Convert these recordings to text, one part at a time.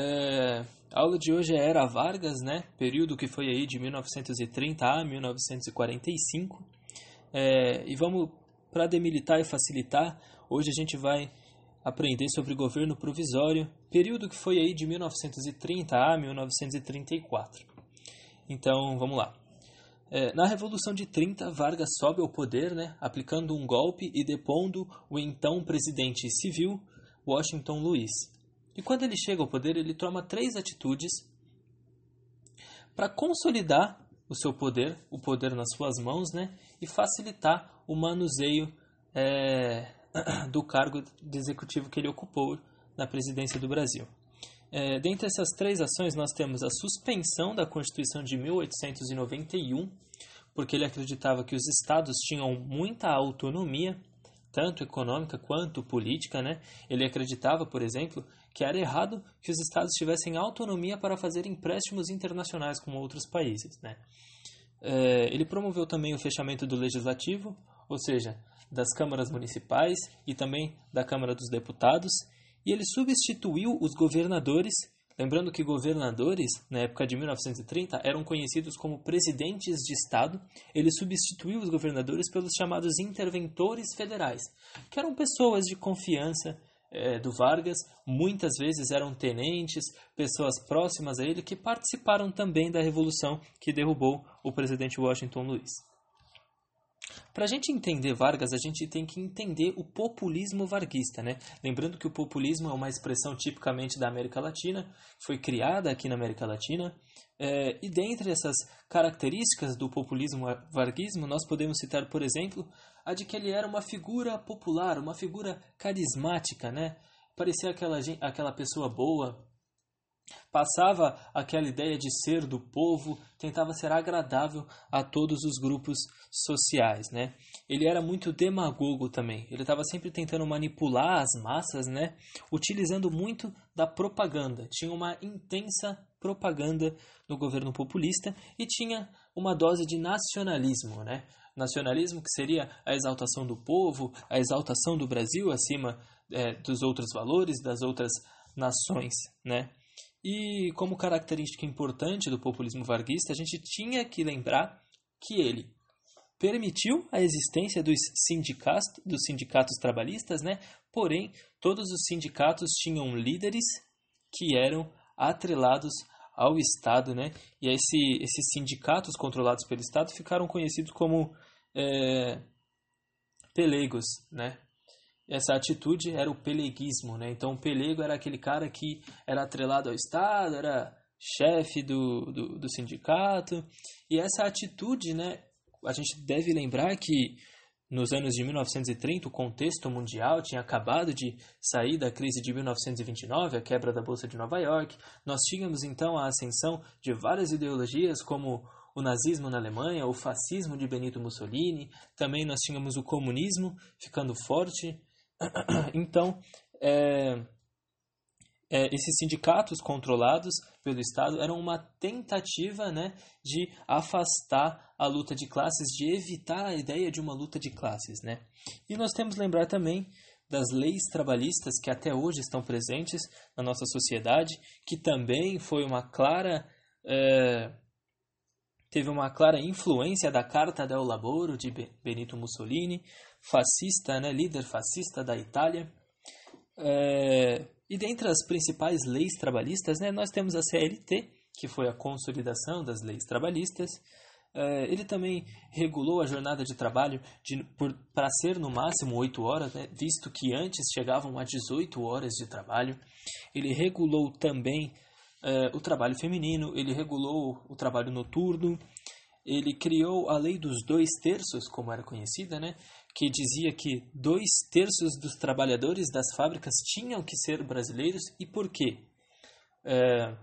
É, a aula de hoje é Era Vargas, né? Período que foi aí de 1930 a 1945. É, e vamos, para demilitar e facilitar, hoje a gente vai aprender sobre governo provisório, período que foi aí de 1930 a 1934. Então, vamos lá. É, na Revolução de 30, Vargas sobe ao poder, né, aplicando um golpe e depondo o então presidente civil, Washington Luiz. E quando ele chega ao poder, ele toma três atitudes para consolidar o seu poder, o poder nas suas mãos, né, e facilitar o manuseio é, do cargo de executivo que ele ocupou na presidência do Brasil. É, dentre essas três ações, nós temos a suspensão da Constituição de 1891, porque ele acreditava que os estados tinham muita autonomia, tanto econômica quanto política. Né? Ele acreditava, por exemplo, que era errado que os estados tivessem autonomia para fazer empréstimos internacionais com outros países. Né? É, ele promoveu também o fechamento do legislativo, ou seja, das câmaras municipais e também da Câmara dos Deputados, e ele substituiu os governadores, lembrando que governadores, na época de 1930, eram conhecidos como presidentes de Estado, ele substituiu os governadores pelos chamados interventores federais, que eram pessoas de confiança é, do Vargas, muitas vezes eram tenentes, pessoas próximas a ele, que participaram também da revolução que derrubou o presidente Washington Luiz. Para a gente entender Vargas, a gente tem que entender o populismo varguista, né? Lembrando que o populismo é uma expressão tipicamente da América Latina, foi criada aqui na América Latina, é, e dentre essas características do populismo varguismo, nós podemos citar, por exemplo, a de que ele era uma figura popular, uma figura carismática, né? Parecia aquela, aquela pessoa boa, Passava aquela ideia de ser do povo, tentava ser agradável a todos os grupos sociais, né? Ele era muito demagogo também. Ele estava sempre tentando manipular as massas, né? Utilizando muito da propaganda. Tinha uma intensa propaganda no governo populista e tinha uma dose de nacionalismo, né? Nacionalismo que seria a exaltação do povo, a exaltação do Brasil acima é, dos outros valores, das outras nações, né? E como característica importante do populismo varguista, a gente tinha que lembrar que ele permitiu a existência dos sindicatos, dos sindicatos trabalhistas, né? Porém, todos os sindicatos tinham líderes que eram atrelados ao Estado, né? E esse, esses sindicatos controlados pelo Estado ficaram conhecidos como é, pelegos, né? Essa atitude era o peleguismo, né? Então o pelego era aquele cara que era atrelado ao Estado, era chefe do, do, do, sindicato. E essa atitude, né? A gente deve lembrar que nos anos de 1930 o contexto mundial tinha acabado de sair da crise de 1929, a quebra da Bolsa de Nova York. Nós tínhamos então a ascensão de várias ideologias como o nazismo na Alemanha, o fascismo de Benito Mussolini, também nós tínhamos o comunismo ficando forte Então, é, é, esses sindicatos controlados pelo Estado eram uma tentativa né, de afastar a luta de classes, de evitar a ideia de uma luta de classes. Né? E nós temos que lembrar também das leis trabalhistas que até hoje estão presentes na nossa sociedade, que também foi uma clara. É, teve uma clara influência da Carta del Laboro de Benito Mussolini, fascista, né, líder fascista da Itália. É, e dentre as principais leis trabalhistas, né, nós temos a CLT, que foi a consolidação das leis trabalhistas. É, ele também regulou a jornada de trabalho para ser no máximo 8 horas, né, visto que antes chegavam a 18 horas de trabalho. Ele regulou também é, o trabalho feminino, ele regulou o trabalho noturno, ele criou a lei dos dois terços, como era conhecida, né? Que dizia que dois terços dos trabalhadores das fábricas tinham que ser brasileiros. E por quê? É,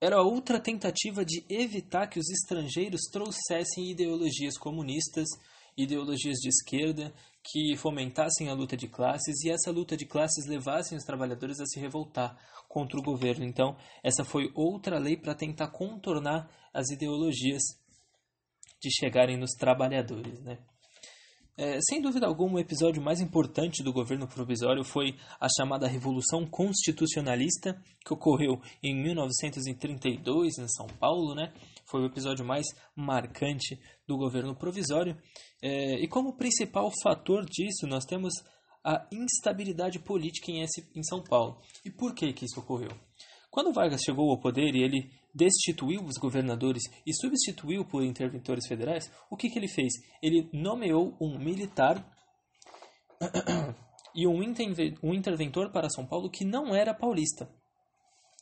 era outra tentativa de evitar que os estrangeiros trouxessem ideologias comunistas, ideologias de esquerda, que fomentassem a luta de classes e essa luta de classes levassem os trabalhadores a se revoltar contra o governo. Então, essa foi outra lei para tentar contornar as ideologias de chegarem nos trabalhadores, né? É, sem dúvida alguma, o episódio mais importante do governo provisório foi a chamada Revolução Constitucionalista, que ocorreu em 1932 em São Paulo, né? Foi o episódio mais marcante do governo provisório. É, e como principal fator disso, nós temos a instabilidade política em, em São Paulo. E por que, que isso ocorreu? Quando Vargas chegou ao poder e ele destituiu os governadores e substituiu por interventores federais, o que, que ele fez? Ele nomeou um militar e um, um interventor para São Paulo que não era paulista.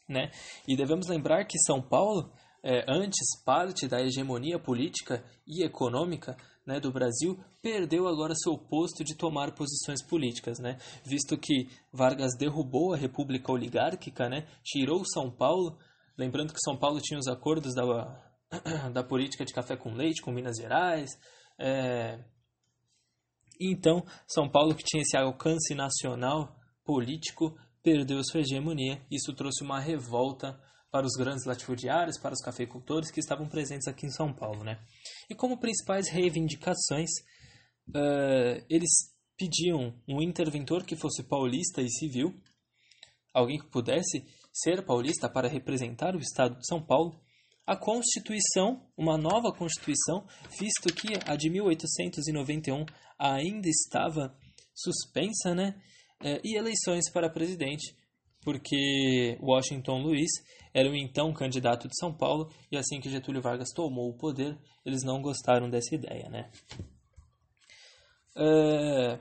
Né? E devemos lembrar que São Paulo, é, antes parte da hegemonia política e econômica né, do Brasil, perdeu agora seu posto de tomar posições políticas, né? visto que Vargas derrubou a República Oligárquica, né, tirou São Paulo Lembrando que São Paulo tinha os acordos da, da política de café com leite com Minas Gerais. É... Então, São Paulo, que tinha esse alcance nacional político, perdeu sua hegemonia. Isso trouxe uma revolta para os grandes latifundiários, para os cafeicultores que estavam presentes aqui em São Paulo. Né? E como principais reivindicações, uh, eles pediam um interventor que fosse paulista e civil, alguém que pudesse ser paulista para representar o estado de São Paulo, a Constituição, uma nova Constituição, visto que a de 1891 ainda estava suspensa, né? É, e eleições para presidente, porque Washington Luiz era o então candidato de São Paulo e assim que Getúlio Vargas tomou o poder, eles não gostaram dessa ideia, né? É,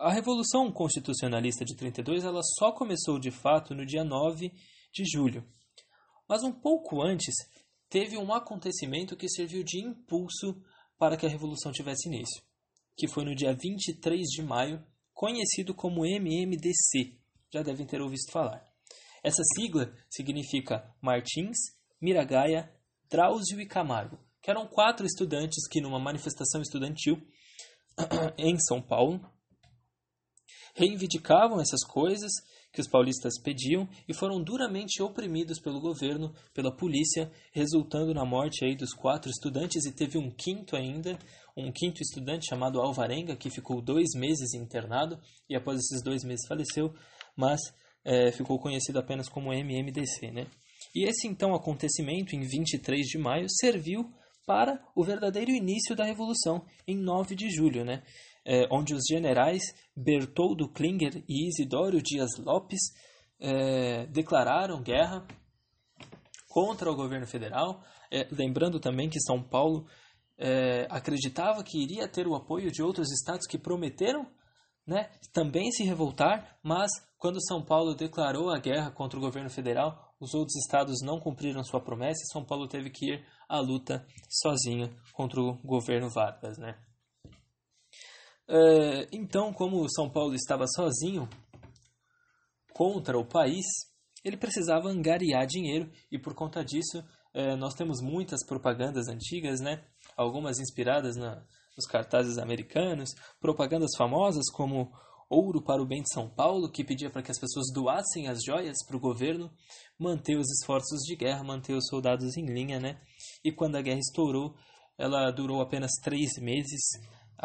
a Revolução Constitucionalista de 32 ela só começou de fato no dia 9 de julho. Mas um pouco antes, teve um acontecimento que serviu de impulso para que a Revolução tivesse início, que foi no dia 23 de maio, conhecido como MMDC. Já devem ter ouvido falar. Essa sigla significa Martins, Miragaia, Drauzio e Camargo, que eram quatro estudantes que, numa manifestação estudantil em São Paulo, reivindicavam essas coisas que os paulistas pediam e foram duramente oprimidos pelo governo, pela polícia, resultando na morte aí dos quatro estudantes e teve um quinto ainda, um quinto estudante chamado Alvarenga, que ficou dois meses internado e após esses dois meses faleceu, mas é, ficou conhecido apenas como MMDC. Né? E esse então acontecimento, em 23 de maio, serviu para o verdadeiro início da Revolução, em 9 de julho, né? É, onde os generais Bertoldo Klinger e Isidório Dias Lopes é, declararam guerra contra o governo federal, é, lembrando também que São Paulo acreditava que iria ter o apoio de outros estados que prometeram né, também se revoltar, mas quando São Paulo declarou a guerra contra o governo federal, os outros estados não cumpriram sua promessa e São Paulo teve que ir à luta sozinho contra o governo Vargas. Né? É, então, como São Paulo estava sozinho contra o país, ele precisava angariar dinheiro e por conta disso é, nós temos muitas propagandas antigas, né? Algumas inspiradas na, nos cartazes americanos, propagandas famosas como Ouro para o Bem de São Paulo, que pedia para que as pessoas doassem as joias para o governo, manter os esforços de guerra, manter os soldados em linha, né? E quando a guerra estourou, ela durou apenas três meses,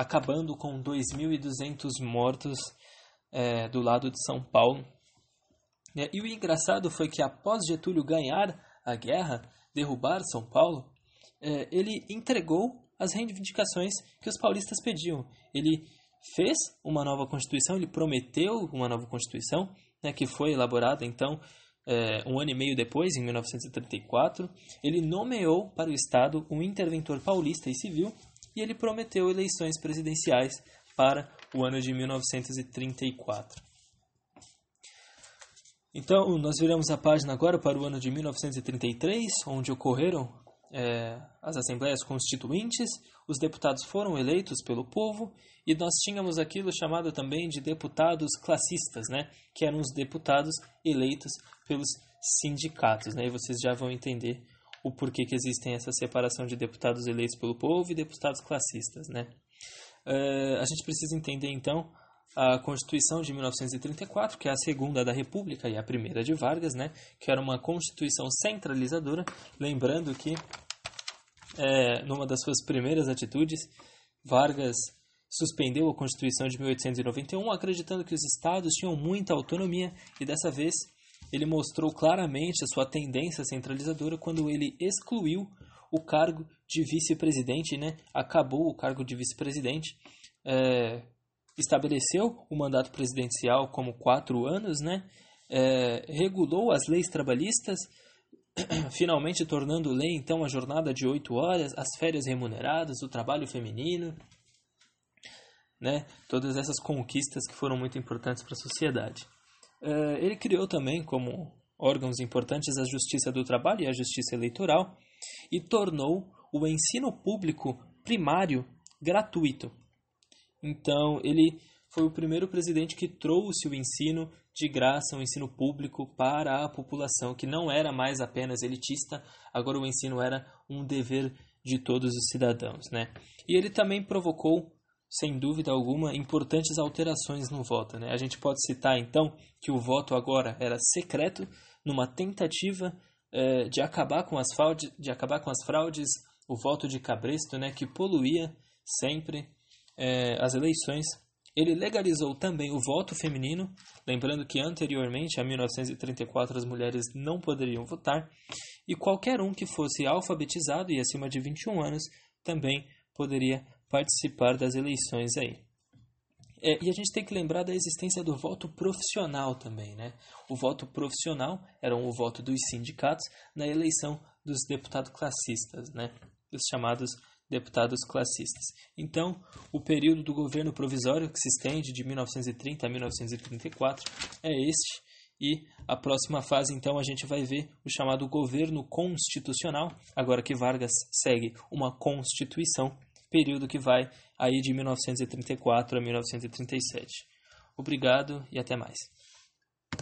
acabando com 2.200 mortos é, do lado de São Paulo. É, e o engraçado foi que após Getúlio ganhar a guerra, derrubar São Paulo, é, ele entregou as reivindicações que os paulistas pediam. Ele fez uma nova Constituição, ele prometeu uma nova Constituição, né, que foi elaborada então é, um ano e meio depois, em 1934. Ele nomeou para o Estado um interventor paulista e civil e ele prometeu eleições presidenciais para o ano de 1934. Então, nós viramos a página agora para o ano de 1933, onde ocorreram é, as assembleias constituintes, os deputados foram eleitos pelo povo e nós tínhamos aquilo chamado também de deputados classistas, né, que eram os deputados eleitos pelos sindicatos, né, e vocês já vão entender o porquê que existem essa separação de deputados eleitos pelo povo e deputados classistas, né? Uh, a gente precisa entender então a Constituição de 1934, que é a segunda da República e a primeira de Vargas, né? Que era uma Constituição centralizadora, lembrando que é, numa das suas primeiras atitudes, Vargas suspendeu a Constituição de 1891, acreditando que os estados tinham muita autonomia e dessa vez ele mostrou claramente a sua tendência centralizadora quando ele excluiu o cargo de vice-presidente, né? acabou o cargo de vice-presidente, é, estabeleceu o mandato presidencial como quatro anos, né? É, regulou as leis trabalhistas, finalmente tornando lei então a jornada de oito horas, as férias remuneradas, o trabalho feminino, né? todas essas conquistas que foram muito importantes para a sociedade. É, ele criou também como órgãos importantes a Justiça do Trabalho e a Justiça Eleitoral e tornou o ensino público primário gratuito. Então, ele foi o primeiro presidente que trouxe o ensino de graça, o ensino público para a população, que não era mais apenas elitista, agora o ensino era um dever de todos os cidadãos. Né? E ele também provocou, sem dúvida alguma, importantes alterações no voto. Né? A gente pode citar, então, que o voto agora era secreto, numa tentativa eh, de, acabar com as fraudes, de acabar com as fraudes, o voto de cabresto, né, que poluía sempre eh, as eleições. Ele legalizou também o voto feminino, lembrando que anteriormente, a 1934, as mulheres não poderiam votar, e qualquer um que fosse alfabetizado e acima de 21 anos também poderia participar das eleições aí. É, e a gente tem que lembrar da existência do voto profissional também, né? O voto profissional era o voto dos sindicatos na eleição dos deputados classistas, né? Os chamados deputados classistas. Então, o período do governo provisório, que se estende de 1930 a 1934, é este. E a próxima fase, então, a gente vai ver o chamado governo constitucional, agora que Vargas segue uma constituição período que vai aí de 1934 a 1937. Obrigado e até mais.